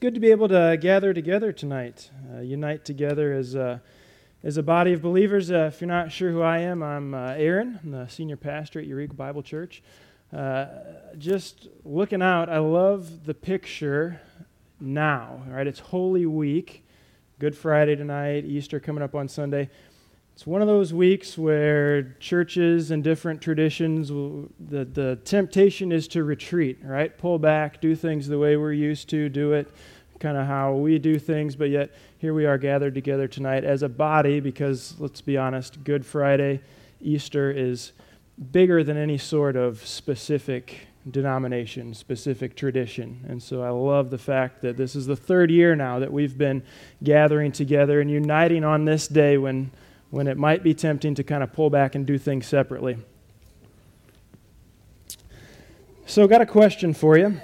good to be able to gather together tonight, uh, unite together as a, as a body of believers. Uh, if you're not sure who I am, I'm uh, Aaron, I'm the senior pastor at Eureka Bible Church. Uh, just looking out, I love the picture now, right? It's Holy Week, Good Friday tonight, Easter coming up on Sunday. It's one of those weeks where churches and different traditions, will, the, the temptation is to retreat, right? Pull back, do things the way we're used to, do it kind of how we do things, but yet here we are gathered together tonight as a body because, let's be honest, Good Friday, Easter is bigger than any sort of specific denomination, specific tradition. And so I love the fact that this is the third year now that we've been gathering together and uniting on this day when when it might be tempting to kind of pull back and do things separately. So, got a question for you.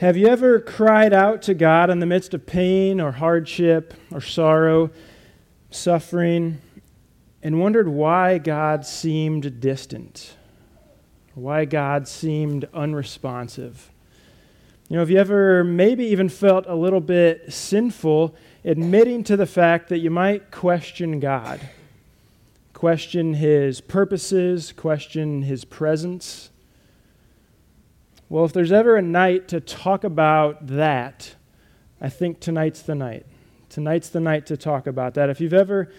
Have you ever cried out to God in the midst of pain or hardship or sorrow, suffering, and wondered why God seemed distant? Why God seemed unresponsive? You know, have you ever maybe even felt a little bit sinful admitting to the fact that you might question God, question His purposes, question His presence. Well, if there's ever a night to talk about that, I think tonight's the night. Tonight's the night to talk about that. If you've ever,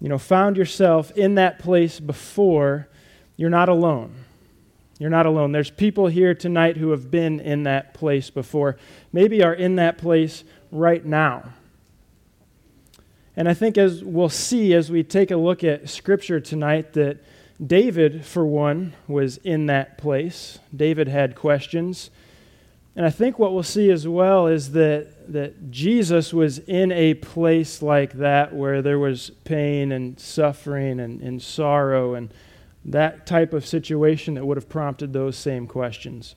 you know, found yourself in that place before, you're not alone. You're not alone. There's people here tonight who have been in that place before, maybe are in that place right now. And I think, as we'll see as we take a look at Scripture tonight, that David, for one, was in that place. David had questions. And I think what we'll see as well is that, that Jesus was in a place like that where there was pain and suffering and, and sorrow and that type of situation that would have prompted those same questions.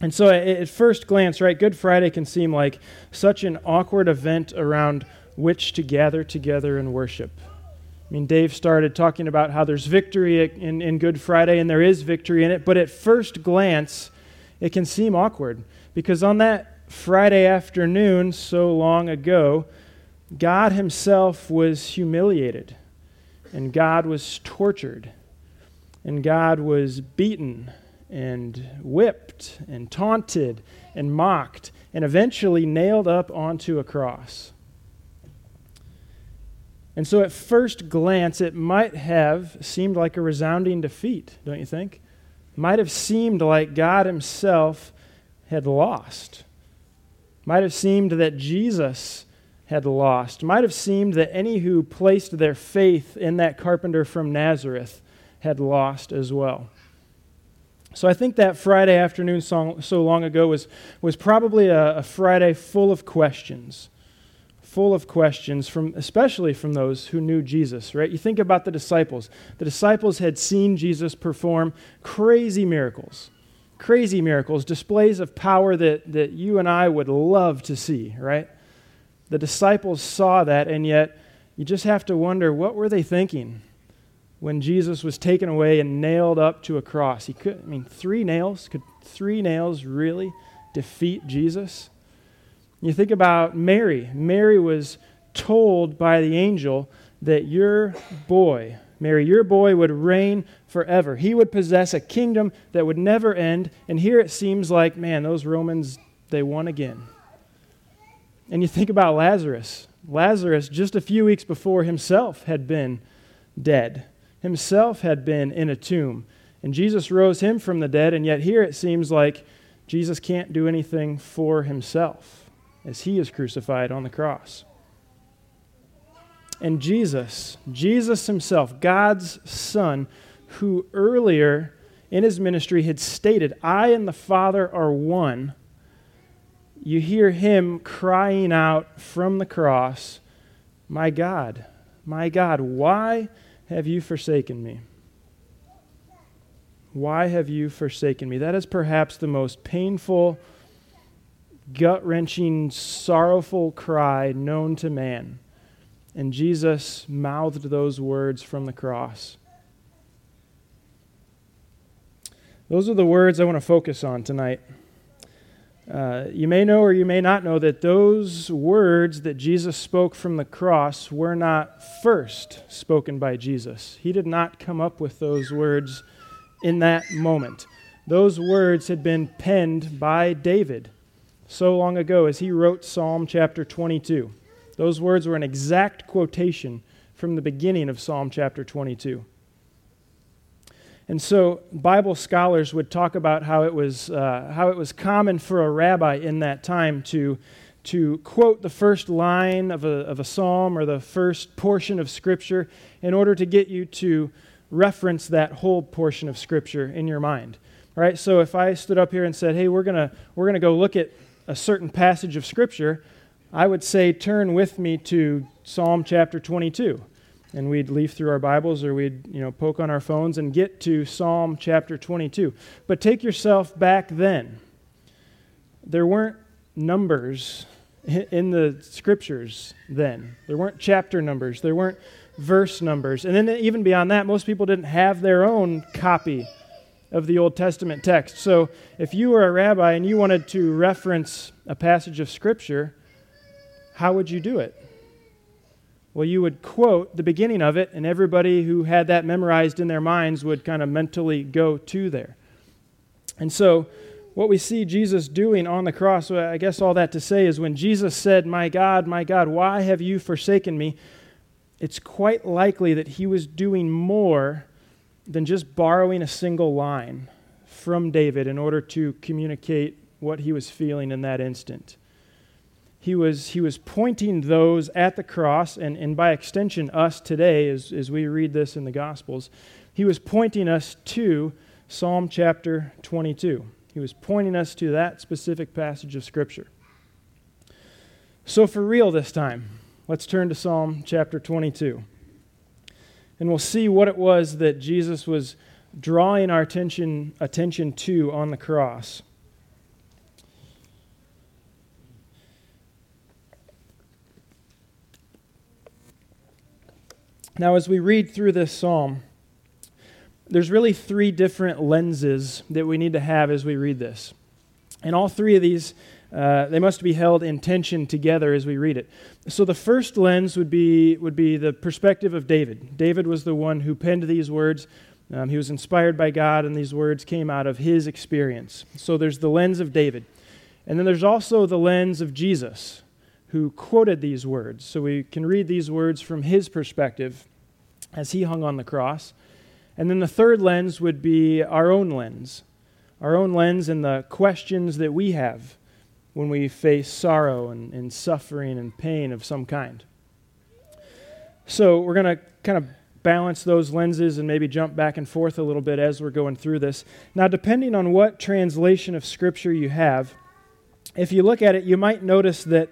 And so, at first glance, right, Good Friday can seem like such an awkward event around which to gather together and worship. I mean, Dave started talking about how there's victory in, in Good Friday, and there is victory in it, but at first glance, it can seem awkward because on that Friday afternoon, so long ago, God Himself was humiliated, and God was tortured, and God was beaten, and whipped, and taunted, and mocked, and eventually nailed up onto a cross. And so, at first glance, it might have seemed like a resounding defeat, don't you think? Might have seemed like God Himself had lost. Might have seemed that Jesus had lost. Might have seemed that any who placed their faith in that carpenter from Nazareth had lost as well. So I think that Friday afternoon song so long ago was, was probably a, a Friday full of questions full of questions from especially from those who knew Jesus, right? You think about the disciples. The disciples had seen Jesus perform crazy miracles. Crazy miracles, displays of power that, that you and I would love to see, right? The disciples saw that, and yet you just have to wonder what were they thinking when Jesus was taken away and nailed up to a cross? He could, I mean, three nails? Could three nails really defeat Jesus? You think about Mary. Mary was told by the angel that your boy, Mary, your boy would reign forever. He would possess a kingdom that would never end. And here it seems like, man, those Romans, they won again. And you think about Lazarus. Lazarus, just a few weeks before, himself had been dead, himself had been in a tomb. And Jesus rose him from the dead, and yet here it seems like Jesus can't do anything for himself as he is crucified on the cross. And Jesus, Jesus himself, God's Son, who earlier in his ministry had stated, I and the Father are one, you hear him crying out from the cross, My God, my God, why have you forsaken me? Why have you forsaken me? That is perhaps the most painful gut wrenching, sorrowful cry known to man. And Jesus mouthed those words from the cross. Those are the words I want to focus on tonight. Uh, you may know or you may not know that those words that Jesus spoke from the cross were not first spoken by Jesus. He did not come up with those words in that moment. Those words had been penned by David so long ago as he wrote Psalm chapter 22. Those words were an exact quotation from the beginning of Psalm chapter 22. And so, Bible scholars would talk about how it was, uh, how it was common for a rabbi in that time to, to quote the first line of a, of a psalm or the first portion of Scripture in order to get you to reference that whole portion of Scripture in your mind. All right, so if I stood up here and said, hey, we're going to we're to go look at a certain passage of Scripture, I would say, turn with me to Psalm chapter 22 and we'd leaf through our Bibles or we'd you know poke on our phones and get to Psalm chapter 22. But take yourself back then. There weren't numbers in the scriptures then. There weren't chapter numbers. There weren't verse numbers. And then even beyond that, most people didn't have their own copy of the Old Testament text. So if you were a rabbi and you wanted to reference a passage of scripture, how would you do it? Well, you would quote the beginning of it, and everybody who had that memorized in their minds would kind of mentally go to there. And so, what we see Jesus doing on the cross, I guess all that to say is when Jesus said, My God, my God, why have you forsaken me? It's quite likely that he was doing more than just borrowing a single line from David in order to communicate what he was feeling in that instant he was, he was pointing those at the cross, and, and by extension, us today, as, as we read this in the Gospels, he was pointing us to Psalm chapter 22. He was pointing us to that specific passage of Scripture. So, for real this time, let's turn to Psalm chapter 22. And we'll see what it was that Jesus was drawing our attention, attention to on the cross. Now, as we read through this psalm, there's really three different lenses that we need to have as we read this. And all three of these, uh, they must be held in tension together as we read it. So the first lens would be, would be the perspective of David. David was the one who penned these words. Um, he was inspired by God, and these words came out of his experience. So there's the lens of David. And then there's also the lens of Jesus, who quoted these words. So we can read these words from his perspective as he hung on the cross. And then the third lens would be our own lens, our own lens and the questions that we have when we face sorrow and, and suffering and pain of some kind. So we're going to kind of balance those lenses and maybe jump back and forth a little bit as we're going through this. Now, depending on what translation of Scripture you have, if you look at it, you might notice that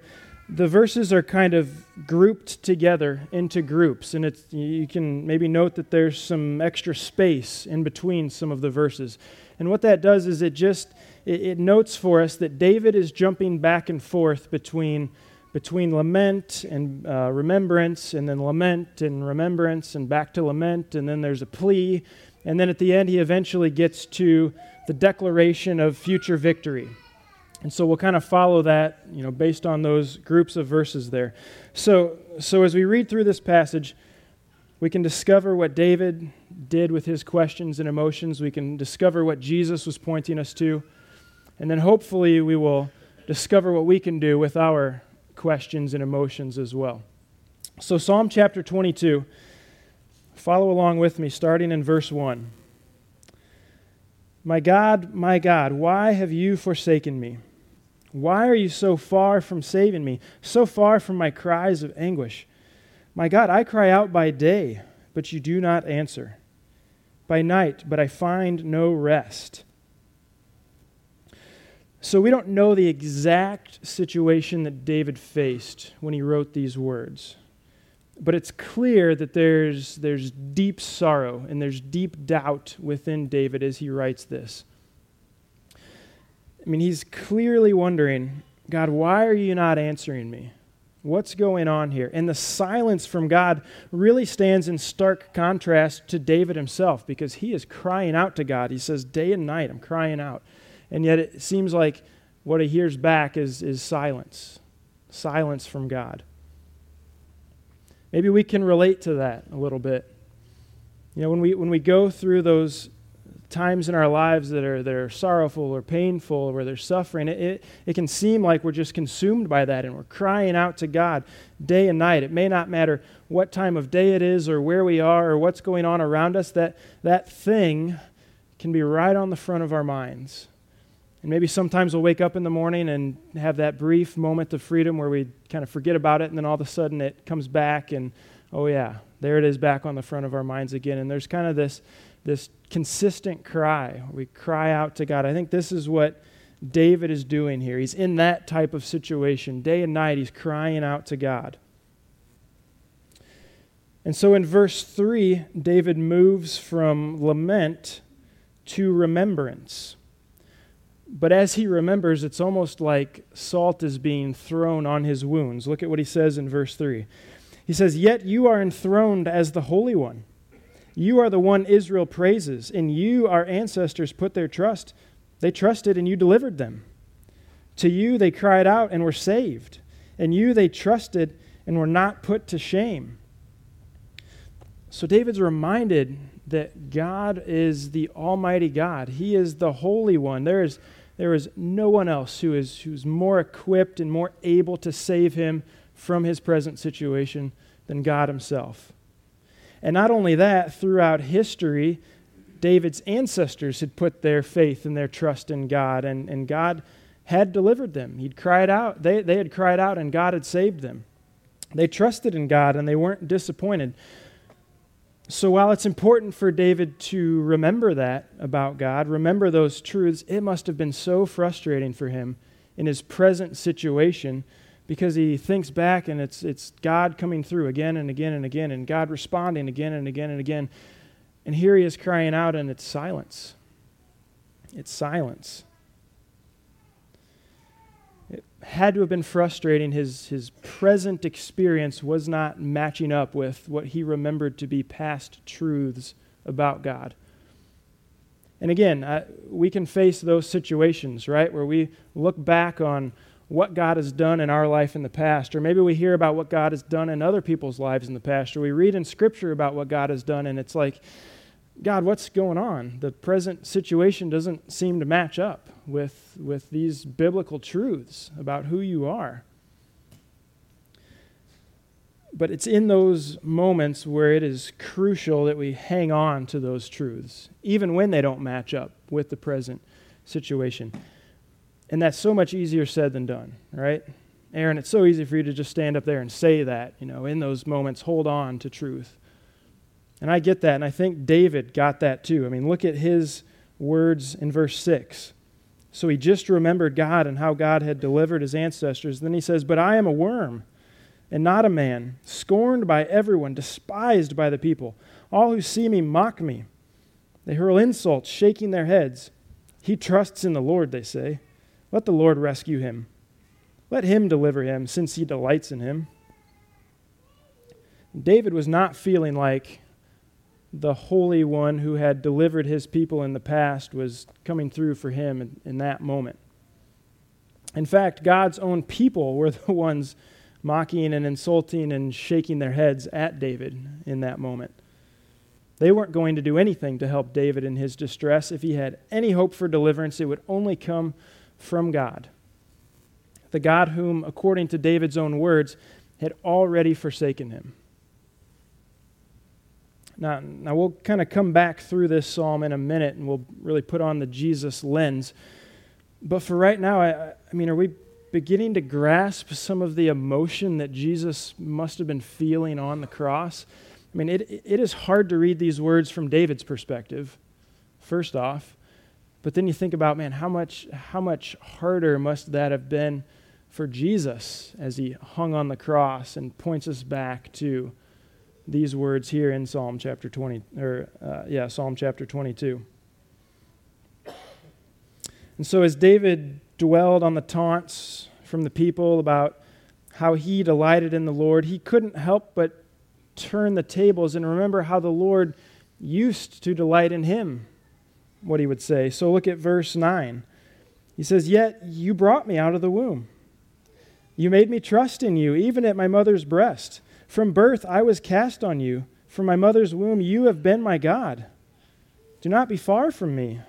the verses are kind of grouped together into groups and it's you can maybe note that there's some extra space in between some of the verses. And what that does is it just it, it notes for us that david is jumping back and forth between between lament and uh, remembrance and then lament and remembrance and back to lament and then there's a plea and then at the end he eventually gets to the declaration of future victory and so we'll kind of follow that, you know, based on those groups of verses there. So, so as we read through this passage, we can discover what David did with his questions and emotions. We can discover what Jesus was pointing us to. And then hopefully we will discover what we can do with our questions and emotions as well. So, Psalm chapter 22, follow along with me, starting in verse 1. My God, my God, why have you forsaken me? Why are you so far from saving me, so far from my cries of anguish? My God, I cry out by day, but you do not answer, by night, but I find no rest. So we don't know the exact situation that David faced when he wrote these words. But it's clear that there's, there's deep sorrow and there's deep doubt within David as he writes this. I mean, he's clearly wondering, God, why are you not answering me? What's going on here? And the silence from God really stands in stark contrast to David himself because he is crying out to God. He says, Day and night, I'm crying out. And yet it seems like what he hears back is, is silence silence from God. Maybe we can relate to that a little bit. You know, when we, when we go through those times in our lives that are, that are sorrowful or painful or where there's suffering, it, it, it can seem like we're just consumed by that and we're crying out to God day and night. It may not matter what time of day it is or where we are or what's going on around us, that, that thing can be right on the front of our minds. And maybe sometimes we'll wake up in the morning and have that brief moment of freedom where we kind of forget about it, and then all of a sudden it comes back, and oh, yeah, there it is back on the front of our minds again. And there's kind of this, this consistent cry. We cry out to God. I think this is what David is doing here. He's in that type of situation. Day and night, he's crying out to God. And so in verse 3, David moves from lament to remembrance. But as he remembers, it's almost like salt is being thrown on his wounds. Look at what he says in verse 3. He says, Yet you are enthroned as the Holy One. You are the one Israel praises. In you our ancestors put their trust. They trusted and you delivered them. To you they cried out and were saved. In you they trusted and were not put to shame. So David's reminded that God is the Almighty God. He is the Holy One. There is, there is no one else who is, who is more equipped and more able to save him from his present situation than God Himself. And not only that, throughout history, David's ancestors had put their faith and their trust in God, and, and God had delivered them. He'd cried out, they, they had cried out, and God had saved them. They trusted in God, and they weren't disappointed. So while it's important for David to remember that about God, remember those truths, it must have been so frustrating for him in his present situation because he thinks back and it's, it's God coming through again and again and again and God responding again and again and again. And here he is crying out and it's silence. It's silence. It had to have been frustrating. His, his present experience was not matching up with what he remembered to be past truths about God. And again, uh, we can face those situations, right, where we look back on what God has done in our life in the past, or maybe we hear about what God has done in other people's lives in the past, or we read in Scripture about what God has done, and it's like, God, what's going on? The present situation doesn't seem to match up with, with these biblical truths about who you are. But it's in those moments where it is crucial that we hang on to those truths, even when they don't match up with the present situation. And that's so much easier said than done, right? Aaron, it's so easy for you to just stand up there and say that, you know, in those moments, hold on to truth. And I get that, and I think David got that too. I mean, look at his words in verse 6. So he just remembered God and how God had delivered his ancestors. Then he says, But I am a worm and not a man, scorned by everyone, despised by the people. All who see me mock me. They hurl insults, shaking their heads. He trusts in the Lord, they say. Let the Lord rescue him. Let him deliver him, since he delights in him. David was not feeling like the Holy One who had delivered his people in the past was coming through for him in, in that moment. In fact, God's own people were the ones mocking and insulting and shaking their heads at David in that moment. They weren't going to do anything to help David in his distress. If he had any hope for deliverance, it would only come from God. The God whom, according to David's own words, had already forsaken him. Now, now we'll kind of come back through this psalm in a minute and we'll really put on the Jesus lens. But for right now, I, I mean, are we beginning to grasp some of the emotion that Jesus must have been feeling on the cross? I mean, it, it is hard to read these words from David's perspective, first off. But then you think about, man, how much, how much harder must that have been for Jesus as he hung on the cross and points us back to these words here in Psalm chapter 20, or uh, yeah, Psalm chapter 22. And so as David dwelled on the taunts from the people about how he delighted in the Lord, he couldn't help but turn the tables and remember how the Lord used to delight in him what he would say. So look at verse 9. He says, Yet you brought me out of the womb. You made me trust in you, even at my mother's breast. From birth I was cast on you. From my mother's womb you have been my God. Do not be far from me,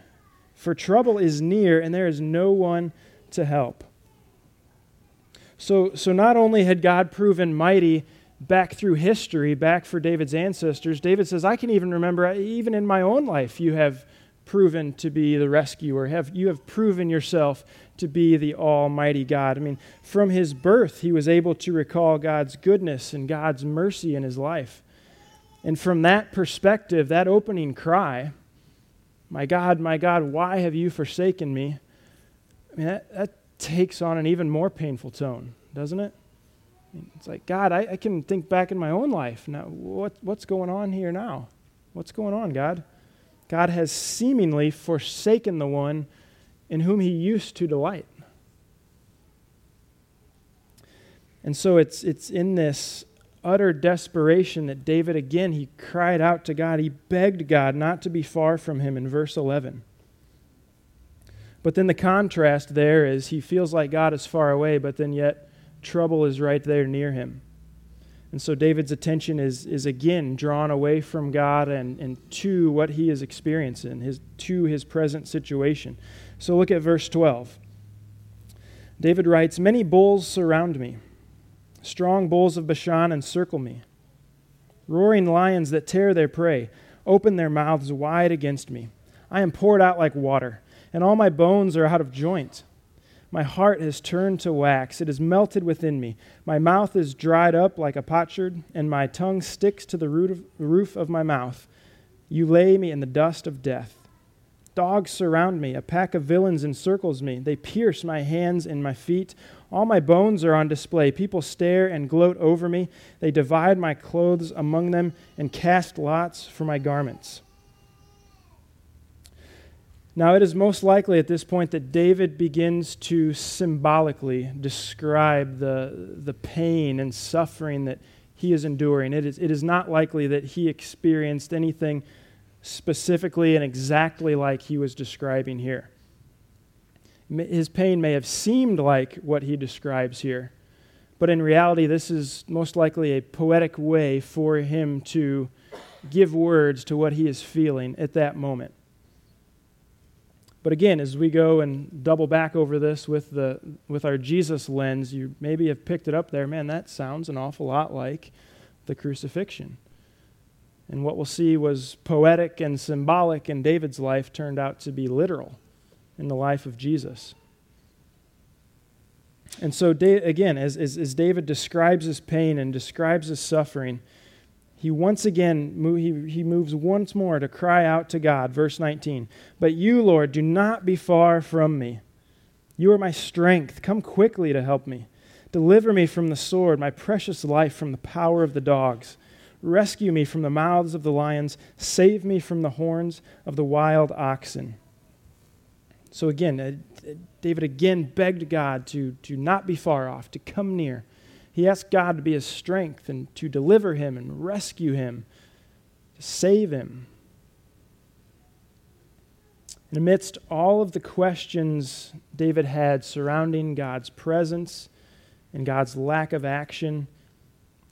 for trouble is near, and there is no one to help. So, so not only had God proven mighty back through history, back for David's ancestors, David says, I can even remember, uh, even in my own life, you have proven to be the rescuer. Have, you have proven yourself to be the Almighty God. I mean, from his birth, he was able to recall God's goodness and God's mercy in his life. And from that perspective, that opening cry, My God, my God, why have you forsaken me? I mean, that, that takes on an even more painful tone, doesn't it? It's like, God, I, I can think back in my own life. Now, what, what's going on here now? What's going on, God? God has seemingly forsaken the one in whom he used to delight. And so it's, it's in this utter desperation that David, again, he cried out to God. He begged God not to be far from him in verse 11. But then the contrast there is he feels like God is far away, but then yet trouble is right there near him. And so David's attention is, is again drawn away from God and, and to what he is experiencing, his, to his present situation. So look at verse 12. David writes Many bulls surround me, strong bulls of Bashan encircle me. Roaring lions that tear their prey open their mouths wide against me. I am poured out like water, and all my bones are out of joint. My heart has turned to wax. It is melted within me. My mouth is dried up like a potsherd, and my tongue sticks to the roof of my mouth. You lay me in the dust of death. Dogs surround me. A pack of villains encircles me. They pierce my hands and my feet. All my bones are on display. People stare and gloat over me. They divide my clothes among them and cast lots for my garments. Now, it is most likely at this point that David begins to symbolically describe the, the pain and suffering that he is enduring. It is, it is not likely that he experienced anything specifically and exactly like he was describing here. His pain may have seemed like what he describes here, but in reality, this is most likely a poetic way for him to give words to what he is feeling at that moment. But again, as we go and double back over this with, the, with our Jesus lens, you maybe have picked it up there. Man, that sounds an awful lot like the crucifixion. And what we'll see was poetic and symbolic in David's life turned out to be literal in the life of Jesus. And so, again, as, as, as David describes his pain and describes his suffering, he once again he, he moves once more to cry out to God. Verse 19. But you, Lord, do not be far from me. You are my strength. Come quickly to help me. Deliver me from the sword, my precious life from the power of the dogs. Rescue me from the mouths of the lions. Save me from the horns of the wild oxen. So again, uh, David again begged God to, to not be far off, to come near. He asked God to be his strength and to deliver him and rescue him, to save him. And amidst all of the questions David had surrounding God's presence and God's lack of action,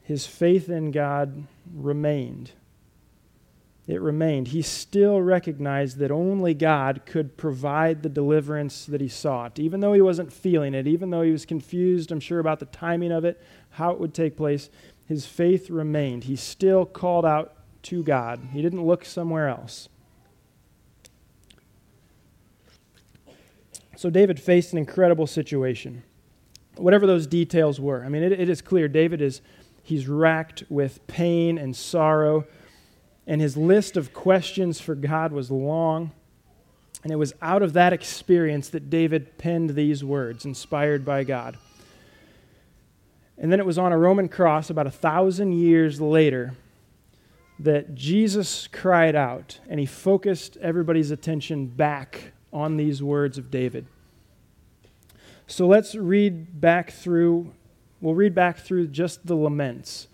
his faith in God remained it remained. He still recognized that only God could provide the deliverance that he sought. Even though he wasn't feeling it, even though he was confused, I'm sure, about the timing of it, how it would take place, his faith remained. He still called out to God, he didn't look somewhere else. So David faced an incredible situation. Whatever those details were. I mean, it, it is clear David is he's racked with pain and sorrow and his list of questions for God was long. And it was out of that experience that David penned these words, inspired by God. And then it was on a Roman cross about a thousand years later that Jesus cried out and he focused everybody's attention back on these words of David. So let's read back through, we'll read back through just the laments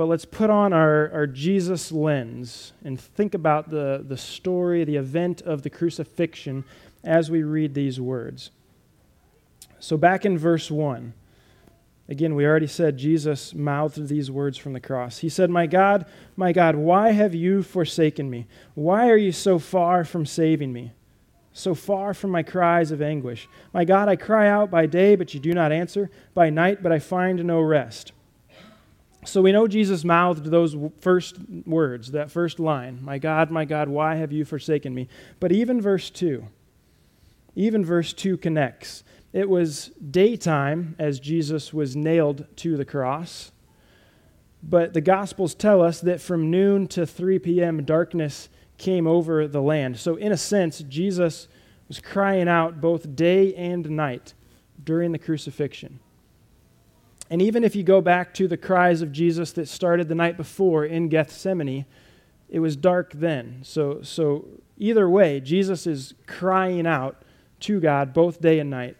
but let's put on our, our Jesus lens and think about the, the story, the event of the crucifixion as we read these words. So, back in verse 1, again, we already said Jesus mouthed these words from the cross. He said, My God, my God, why have you forsaken me? Why are you so far from saving me? So far from my cries of anguish. My God, I cry out by day, but you do not answer, by night, but I find no rest. So we know Jesus mouthed those first words, that first line, My God, my God, why have you forsaken me? But even verse 2, even verse 2 connects. It was daytime as Jesus was nailed to the cross. But the Gospels tell us that from noon to 3 p.m., darkness came over the land. So, in a sense, Jesus was crying out both day and night during the crucifixion. And even if you go back to the cries of Jesus that started the night before in Gethsemane, it was dark then. So, so either way, Jesus is crying out to God both day and night.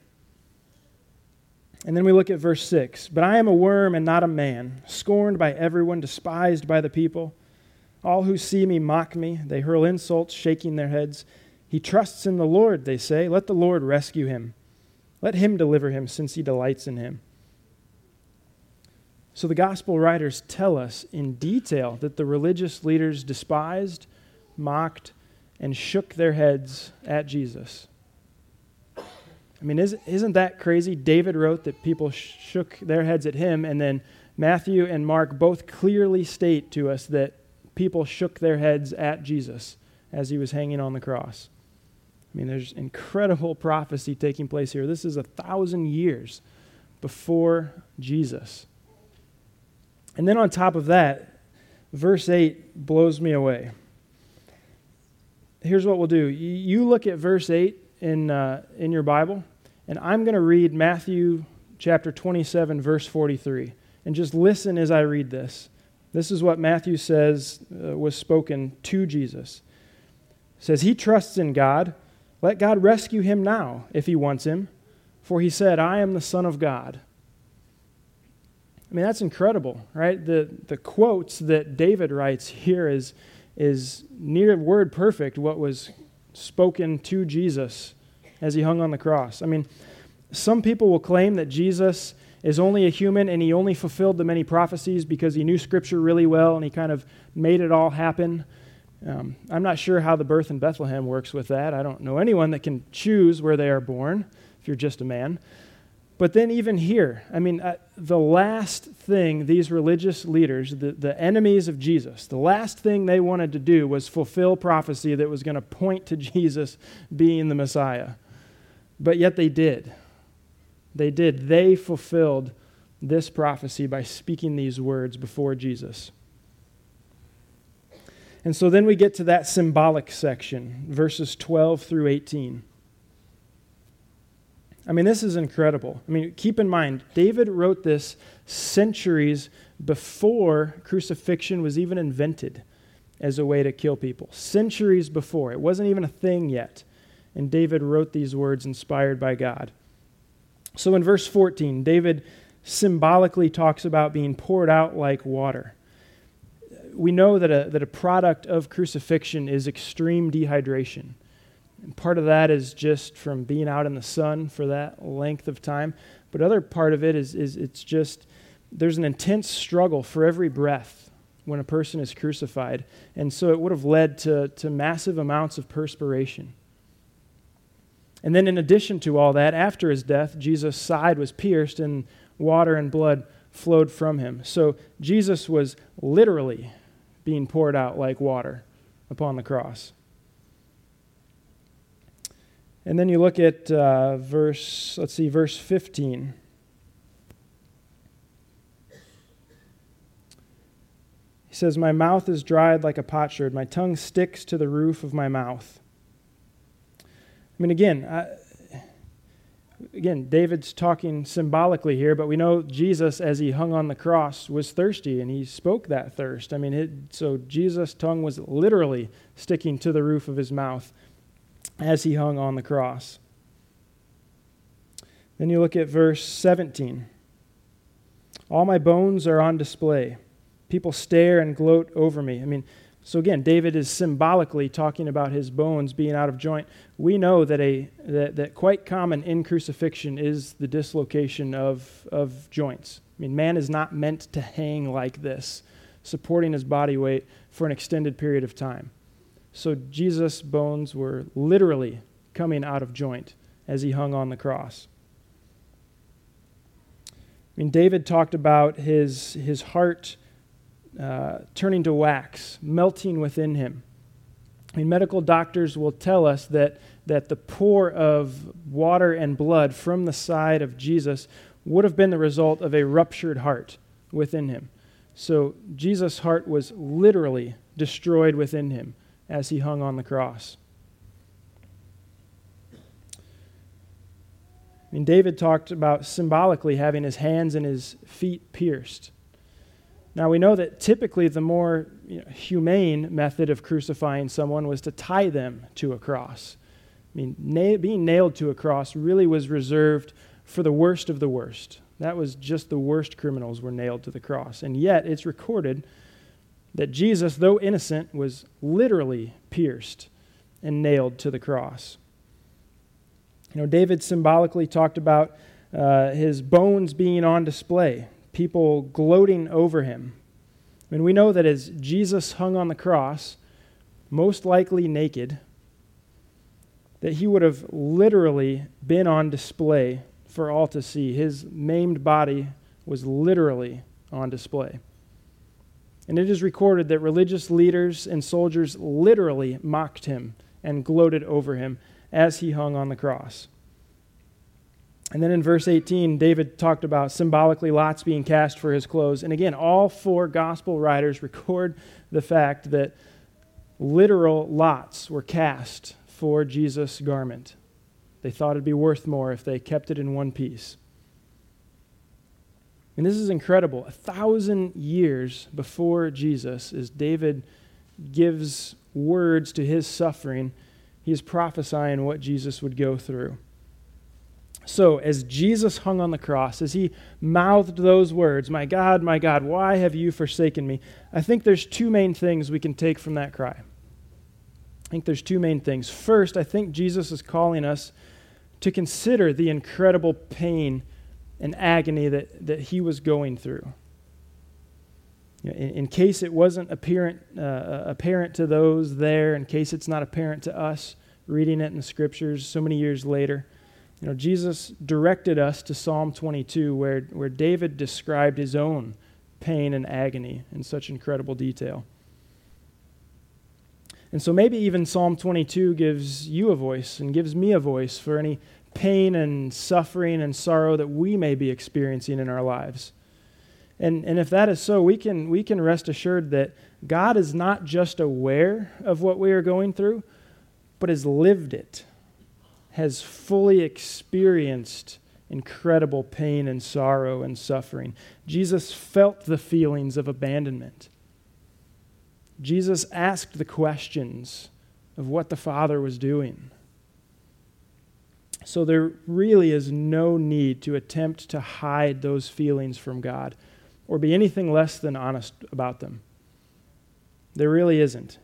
And then we look at verse 6. But I am a worm and not a man, scorned by everyone, despised by the people. All who see me mock me. They hurl insults, shaking their heads. He trusts in the Lord, they say. Let the Lord rescue him. Let him deliver him, since he delights in him. So the gospel writers tell us in detail that the religious leaders despised, mocked, and shook their heads at Jesus. I mean, isn't that crazy? David wrote that people shook their heads at him, and then Matthew and Mark both clearly state to us that people shook their heads at Jesus as he was hanging on the cross. I mean, there's incredible prophecy taking place here. This is a thousand years before Jesus. And then on top of that, verse 8 blows me away. Here's what we'll do you look at verse 8 in, uh, in your Bible, and I'm going to read Matthew chapter 27, verse 43. And just listen as I read this. This is what Matthew says uh, was spoken to Jesus. It says, He trusts in God. Let God rescue him now if he wants him. For he said, I am the Son of God. I mean, that's incredible, right? The, the quotes that David writes here is, is near word perfect what was spoken to Jesus as he hung on the cross. I mean, some people will claim that Jesus is only a human and he only fulfilled the many prophecies because he knew Scripture really well and he kind of made it all happen. Um, I'm not sure how the birth in Bethlehem works with that. I don't know anyone that can choose where they are born if you're just a man. But then, even here, I mean, uh, the last thing these religious leaders, the, the enemies of Jesus, the last thing they wanted to do was fulfill prophecy that was going to point to Jesus being the Messiah. But yet they did. They did. They fulfilled this prophecy by speaking these words before Jesus. And so then we get to that symbolic section, verses 12 through 18. I mean, this is incredible. I mean, keep in mind, David wrote this centuries before crucifixion was even invented as a way to kill people. Centuries before. It wasn't even a thing yet. And David wrote these words inspired by God. So in verse 14, David symbolically talks about being poured out like water. We know that a, that a product of crucifixion is extreme dehydration. And part of that is just from being out in the sun for that length of time. But other part of it is, is it's just there's an intense struggle for every breath when a person is crucified. And so it would have led to, to massive amounts of perspiration. And then, in addition to all that, after his death, Jesus' side was pierced and water and blood flowed from him. So Jesus was literally being poured out like water upon the cross. And then you look at uh, verse, let's see, verse 15. He says, My mouth is dried like a potsherd, my tongue sticks to the roof of my mouth. I mean, again, I, again, David's talking symbolically here, but we know Jesus, as he hung on the cross, was thirsty, and he spoke that thirst. I mean, it, so Jesus' tongue was literally sticking to the roof of his mouth as he hung on the cross. Then you look at verse 17. All my bones are on display. People stare and gloat over me. I mean, So again, David is symbolically talking about his bones being out of joint. We know that a that, that quite common in crucifixion is the dislocation of, of joints. I mean, man is not meant to hang like this, supporting his body weight for an extended period of time. So Jesus' bones were literally coming out of joint as he hung on the cross. I mean, David talked about his, his heart uh, turning to wax, melting within him. I mean, medical doctors will tell us that, that the pour of water and blood from the side of Jesus would have been the result of a ruptured heart within him. So Jesus' heart was literally destroyed within him as he hung on the cross. I mean, David talked about symbolically having his hands and his feet pierced. Now, we know that typically the more you know, humane method of crucifying someone was to tie them to a cross. I mean, na- being nailed to a cross really was reserved for the worst of the worst. That was just the worst criminals were nailed to the cross. And yet, it's recorded that Jesus, though innocent, was literally pierced and nailed to the cross. You know, David symbolically talked about uh, his bones being on display people gloating over him. I mean, we know that as Jesus hung on the cross, most likely naked, that he would have literally been on display for all to see. His maimed body was literally on display. And it is recorded that religious leaders and soldiers literally mocked him and gloated over him as he hung on the cross. And then in verse 18, David talked about symbolically lots being cast for his clothes. And again, all four gospel writers record the fact that literal lots were cast for Jesus' garment. They thought it'd be worth more if they kept it in one piece. And this is incredible. A thousand years before Jesus, as David gives words to his suffering, he is prophesying what Jesus would go through. So, as Jesus hung on the cross, as he mouthed those words, My God, my God, why have you forsaken me? I think there's two main things we can take from that cry. I think there's two main things. First, I think Jesus is calling us to consider the incredible pain and agony that, that he was going through. in, in, case it wasn't apparent, uh, apparent to those there, in case it's not apparent to us reading it in the scriptures so many years later, you know, Jesus directed us to Psalm 22, where, where David described his own pain and agony in such incredible detail. And so maybe even Psalm 22 gives you a voice and gives me a voice for any pain and suffering and sorrow that we may be experiencing in our lives. And, and if that is so, we can, we can rest assured that God is not just aware of what we are going through, but has lived it has fully experienced incredible pain and sorrow and suffering. Jesus felt the feelings of abandonment. Jesus asked the questions of what the Father was doing. So there really is no need to attempt to hide those feelings from God or be anything less than honest about them. There really isn't.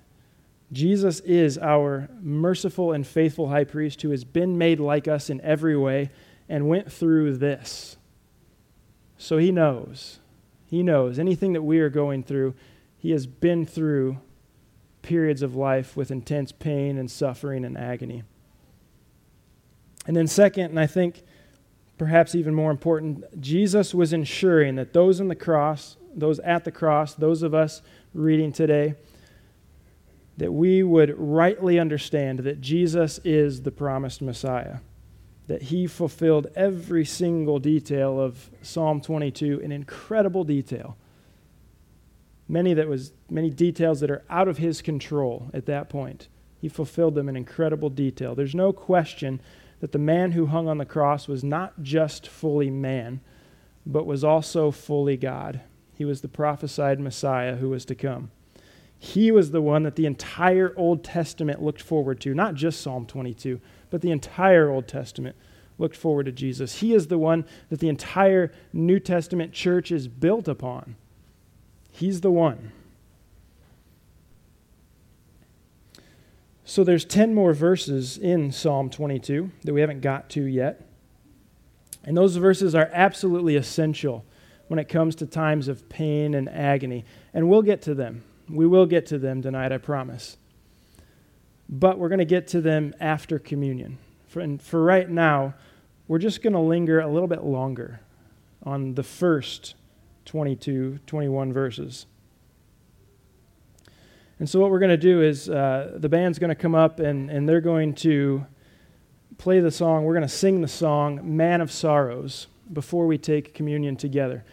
Jesus is our merciful and faithful high priest who has been made like us in every way and went through this. So he knows. He knows anything that we are going through, he has been through periods of life with intense pain and suffering and agony. And then, second, and I think perhaps even more important, Jesus was ensuring that those on the cross, those at the cross, those of us reading today, that we would rightly understand that Jesus is the promised Messiah, that he fulfilled every single detail of Psalm 22 in incredible detail. Many that was many details that are out of his control at that point. He fulfilled them in incredible detail. There's no question that the man who hung on the cross was not just fully man, but was also fully God. He was the prophesied Messiah who was to come. He was the one that the entire Old Testament looked forward to, not just Psalm 22, but the entire Old Testament looked forward to Jesus. He is the one that the entire New Testament church is built upon. He's the one. So there's 10 more verses in Psalm 22 that we haven't got to yet. And those verses are absolutely essential when it comes to times of pain and agony. And we'll get to them. We will get to them tonight, I promise. But we're going to get to them after communion. For, and for right now, we're just going to linger a little bit longer on the first 22, 21 verses. And so, what we're going to do is uh, the band's going to come up and, and they're going to play the song. We're going to sing the song, Man of Sorrows, before we take communion together.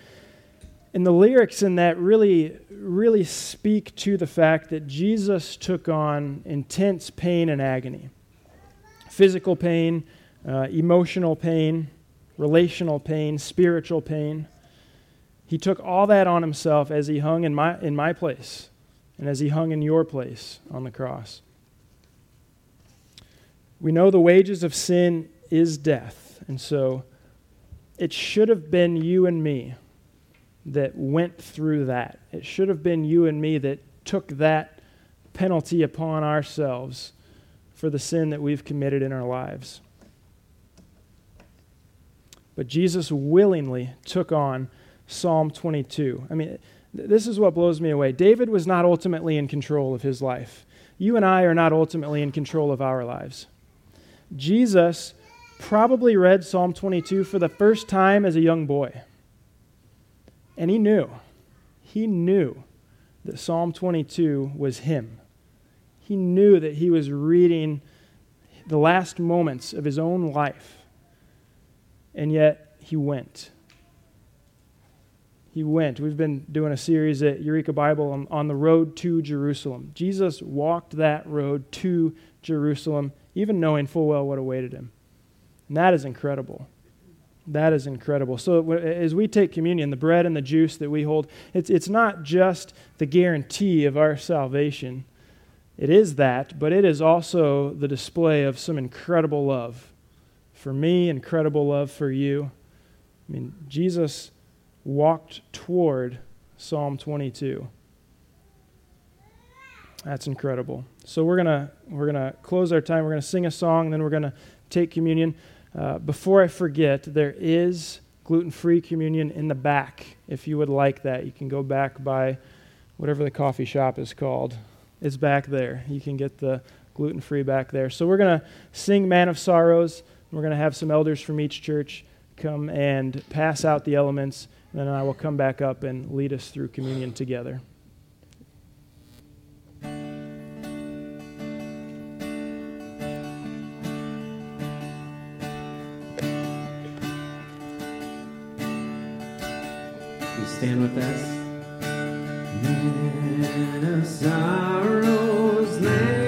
And the lyrics in that really, really speak to the fact that Jesus took on intense pain and agony physical pain, uh, emotional pain, relational pain, spiritual pain. He took all that on himself as he hung in my, in my place and as he hung in your place on the cross. We know the wages of sin is death, and so it should have been you and me that went through that. It should have been you and me that took that penalty upon ourselves for the sin that we've committed in our lives. But Jesus willingly took on Psalm 22. I mean, this is what blows me away. David was not ultimately in control of his life. You and I are not ultimately in control of our lives. Jesus probably read Psalm 22 for the first time as a young boy. And he knew, he knew that Psalm 22 was him. He knew that he was reading the last moments of his own life. And yet he went. He went. We've been doing a series at Eureka Bible on, on the road to Jerusalem. Jesus walked that road to Jerusalem, even knowing full well what awaited him. And that is incredible. That is incredible. So, as we take communion, the bread and the juice that we hold, it's, it's not just the guarantee of our salvation. It is that, but it is also the display of some incredible love for me, incredible love for you. I mean, Jesus walked toward Psalm 22. That's incredible. So we're gonna we're gonna close our time. We're gonna sing a song, and then we're gonna take communion. Uh, before I forget, there is gluten-free communion in the back. If you would like that, you can go back by whatever the coffee shop is called. It's back there. You can get the gluten-free back there. So we're gonna sing "Man of Sorrows." We're gonna have some elders from each church come and pass out the elements, and then I will come back up and lead us through communion together. Stand with us? Man of sorrows, Lamb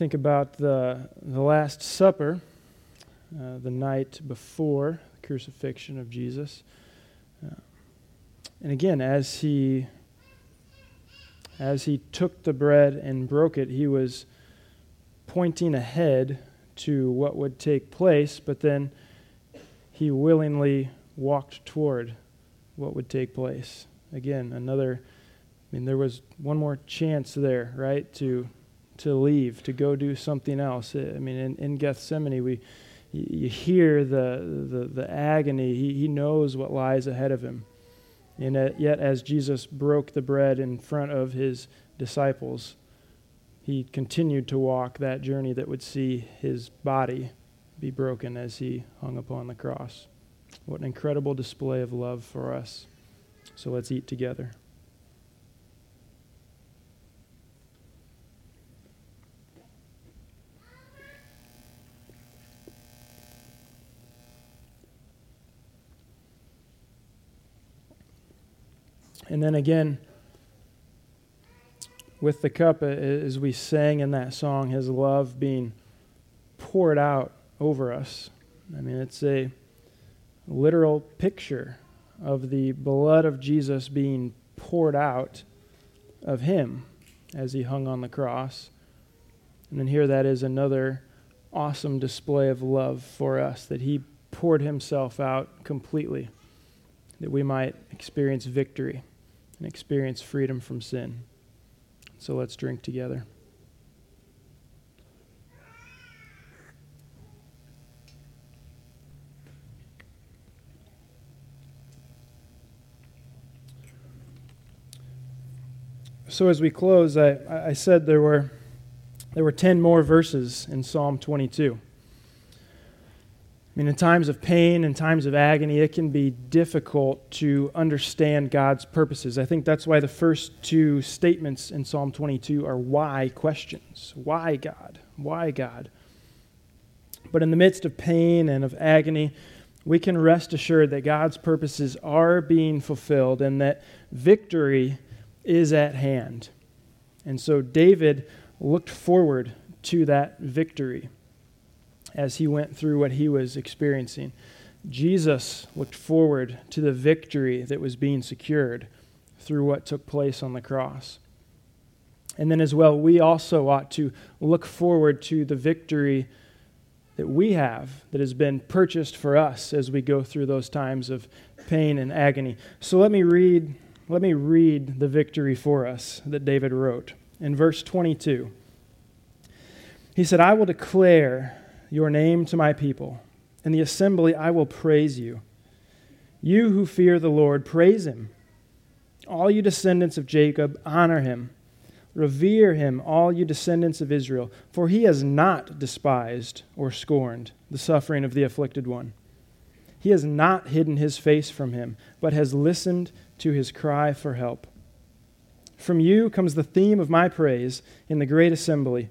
think about the, the Last Supper, uh, the night before the crucifixion of Jesus. Uh, and again, as he as he took the bread and broke it, he was pointing ahead to what would take place, but then he willingly walked toward what would take place. Again, another I mean there was one more chance there, right? To to leave, to go do something else. I mean in, in Gethsemane we you hear the, the, the agony. He, he knows what lies ahead of him. And yet, as Jesus broke the bread in front of his disciples, he continued to walk that journey that would see his body be broken as he hung upon the cross. What an incredible display of love for us. So let's eat together. And then again, with the cup, as we sang in that song, His love being poured out over us. I mean, it's a literal picture of the blood of Jesus being poured out of Him as He hung on the cross. And then here, that is another awesome display of love for us that He poured Himself out completely that we might experience victory and experience freedom from sin. So let's drink together. So as we close, I, I said there were there were ten more verses in Psalm 22 mean, in times of pain and times of agony, it can be difficult to understand God's purposes. I think that's why the first two statements in Psalm 22 are why questions. Why God? Why God? But in the midst of pain and of agony, we can rest assured that God's purposes are being fulfilled and that victory is at hand. And so David looked forward to that victory as he went through what he was experiencing. Jesus looked forward to the victory that was being secured through what took place on the cross. And then, as well, we also ought to look forward to the victory that we have that has been purchased for us as we go through those times of pain and agony. So let me read let me read the victory for us that David wrote. In verse 22, he said, I will declare your name to my people. In the assembly, I will praise you. You who fear the Lord, praise him. All you descendants of Jacob, honor him. Revere him, all you descendants of Israel, for he has not despised or scorned the suffering of the afflicted one. He has not hidden his face from him, but has listened to his cry for help. From you comes the theme of my praise in the great assembly.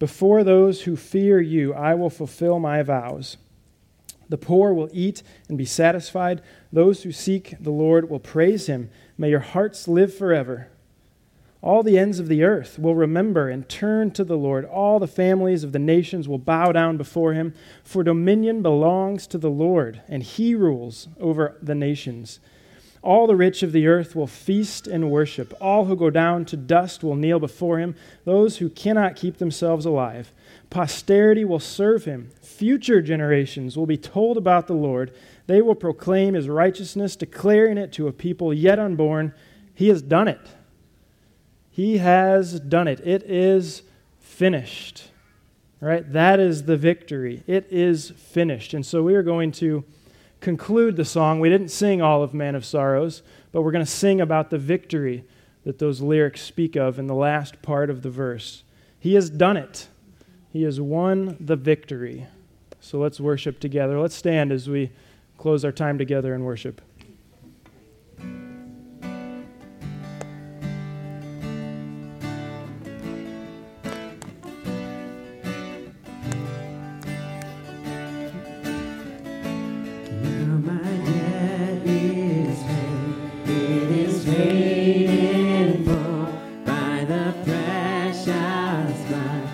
Before those who fear you, I will fulfill my vows. The poor will eat and be satisfied. Those who seek the Lord will praise him. May your hearts live forever. All the ends of the earth will remember and turn to the Lord. All the families of the nations will bow down before him. For dominion belongs to the Lord, and he rules over the nations. All the rich of the earth will feast and worship. All who go down to dust will kneel before him, those who cannot keep themselves alive. Posterity will serve him. Future generations will be told about the Lord. They will proclaim his righteousness, declaring it to a people yet unborn. He has done it. He has done it. It is finished. Right? That is the victory. It is finished. And so we are going to conclude the song. We didn't sing all of Man of Sorrows, but we're going to sing about the victory that those lyrics speak of in the last part of the verse. He has done it, He has won the victory. So let's worship together. Let's stand as we close our time together in worship. By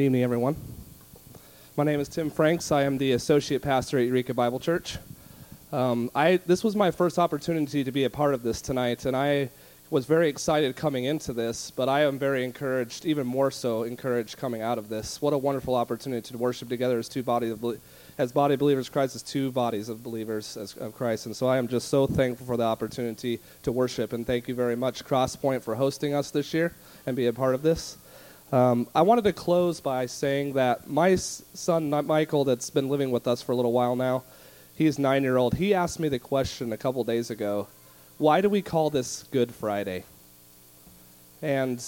Good evening, everyone. My name is Tim Franks. I am the associate pastor at Eureka Bible Church. Um, I, this was my first opportunity to be a part of this tonight, and I was very excited coming into this, but I am very encouraged, even more so encouraged coming out of this. What a wonderful opportunity to worship together as two bodies of, as body believers. Christ as two bodies of believers as, of Christ, and so I am just so thankful for the opportunity to worship. And thank you very much, Crosspoint, for hosting us this year and be a part of this. Um, I wanted to close by saying that my son, Michael, that's been living with us for a little while now, he's nine year old. He asked me the question a couple days ago why do we call this Good Friday? And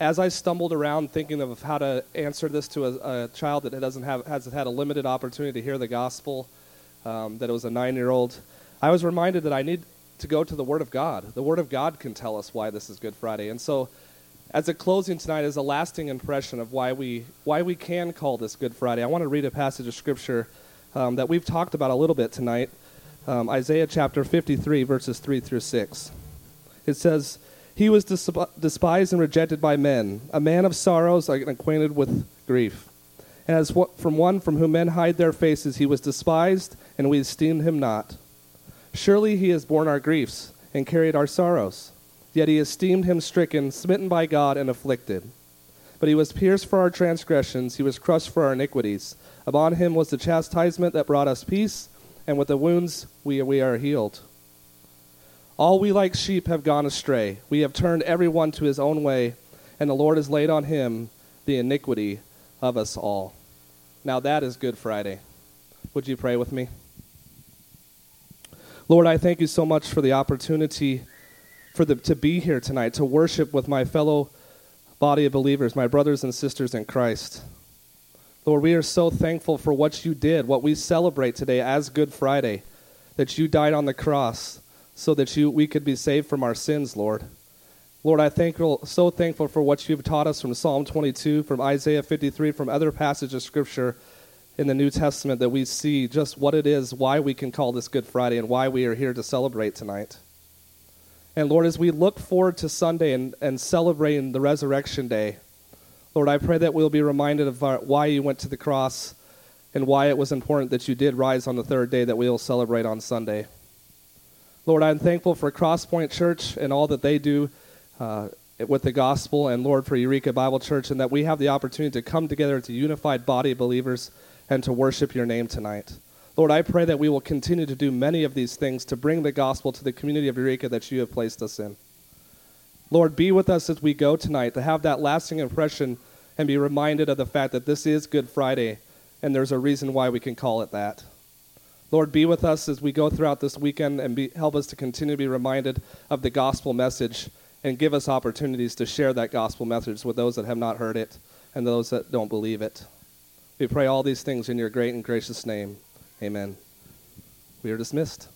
as I stumbled around thinking of how to answer this to a, a child that doesn't have, has had a limited opportunity to hear the gospel, um, that it was a nine year old, I was reminded that I need to go to the Word of God. The Word of God can tell us why this is Good Friday. And so as a closing tonight, as a lasting impression of why we why we can call this Good Friday, I want to read a passage of Scripture um, that we've talked about a little bit tonight. Um, Isaiah chapter 53, verses 3 through 6. It says, He was dis- despised and rejected by men, a man of sorrows and acquainted with grief. And as what, from one from whom men hide their faces, he was despised, and we esteemed him not. Surely he has borne our griefs and carried our sorrows. Yet he esteemed him stricken, smitten by God, and afflicted. But he was pierced for our transgressions, he was crushed for our iniquities. Upon him was the chastisement that brought us peace, and with the wounds we, we are healed. All we like sheep have gone astray. We have turned every one to his own way, and the Lord has laid on him the iniquity of us all. Now that is Good Friday. Would you pray with me? Lord, I thank you so much for the opportunity for the, to be here tonight, to worship with my fellow body of believers, my brothers and sisters in Christ. Lord, we are so thankful for what you did, what we celebrate today as Good Friday, that you died on the cross so that you, we could be saved from our sins, Lord. Lord, I thank so thankful for what you've taught us from Psalm 22, from Isaiah 53, from other passages of Scripture in the New Testament that we see just what it is, why we can call this Good Friday, and why we are here to celebrate tonight. And Lord, as we look forward to Sunday and, and celebrating the resurrection day, Lord, I pray that we'll be reminded of our, why you went to the cross and why it was important that you did rise on the third day that we'll celebrate on Sunday. Lord, I'm thankful for Crosspoint Church and all that they do uh, with the gospel, and Lord, for Eureka Bible Church, and that we have the opportunity to come together as a unified body of believers and to worship your name tonight. Lord, I pray that we will continue to do many of these things to bring the gospel to the community of Eureka that you have placed us in. Lord, be with us as we go tonight to have that lasting impression and be reminded of the fact that this is Good Friday and there's a reason why we can call it that. Lord, be with us as we go throughout this weekend and be, help us to continue to be reminded of the gospel message and give us opportunities to share that gospel message with those that have not heard it and those that don't believe it. We pray all these things in your great and gracious name. Amen. We are dismissed.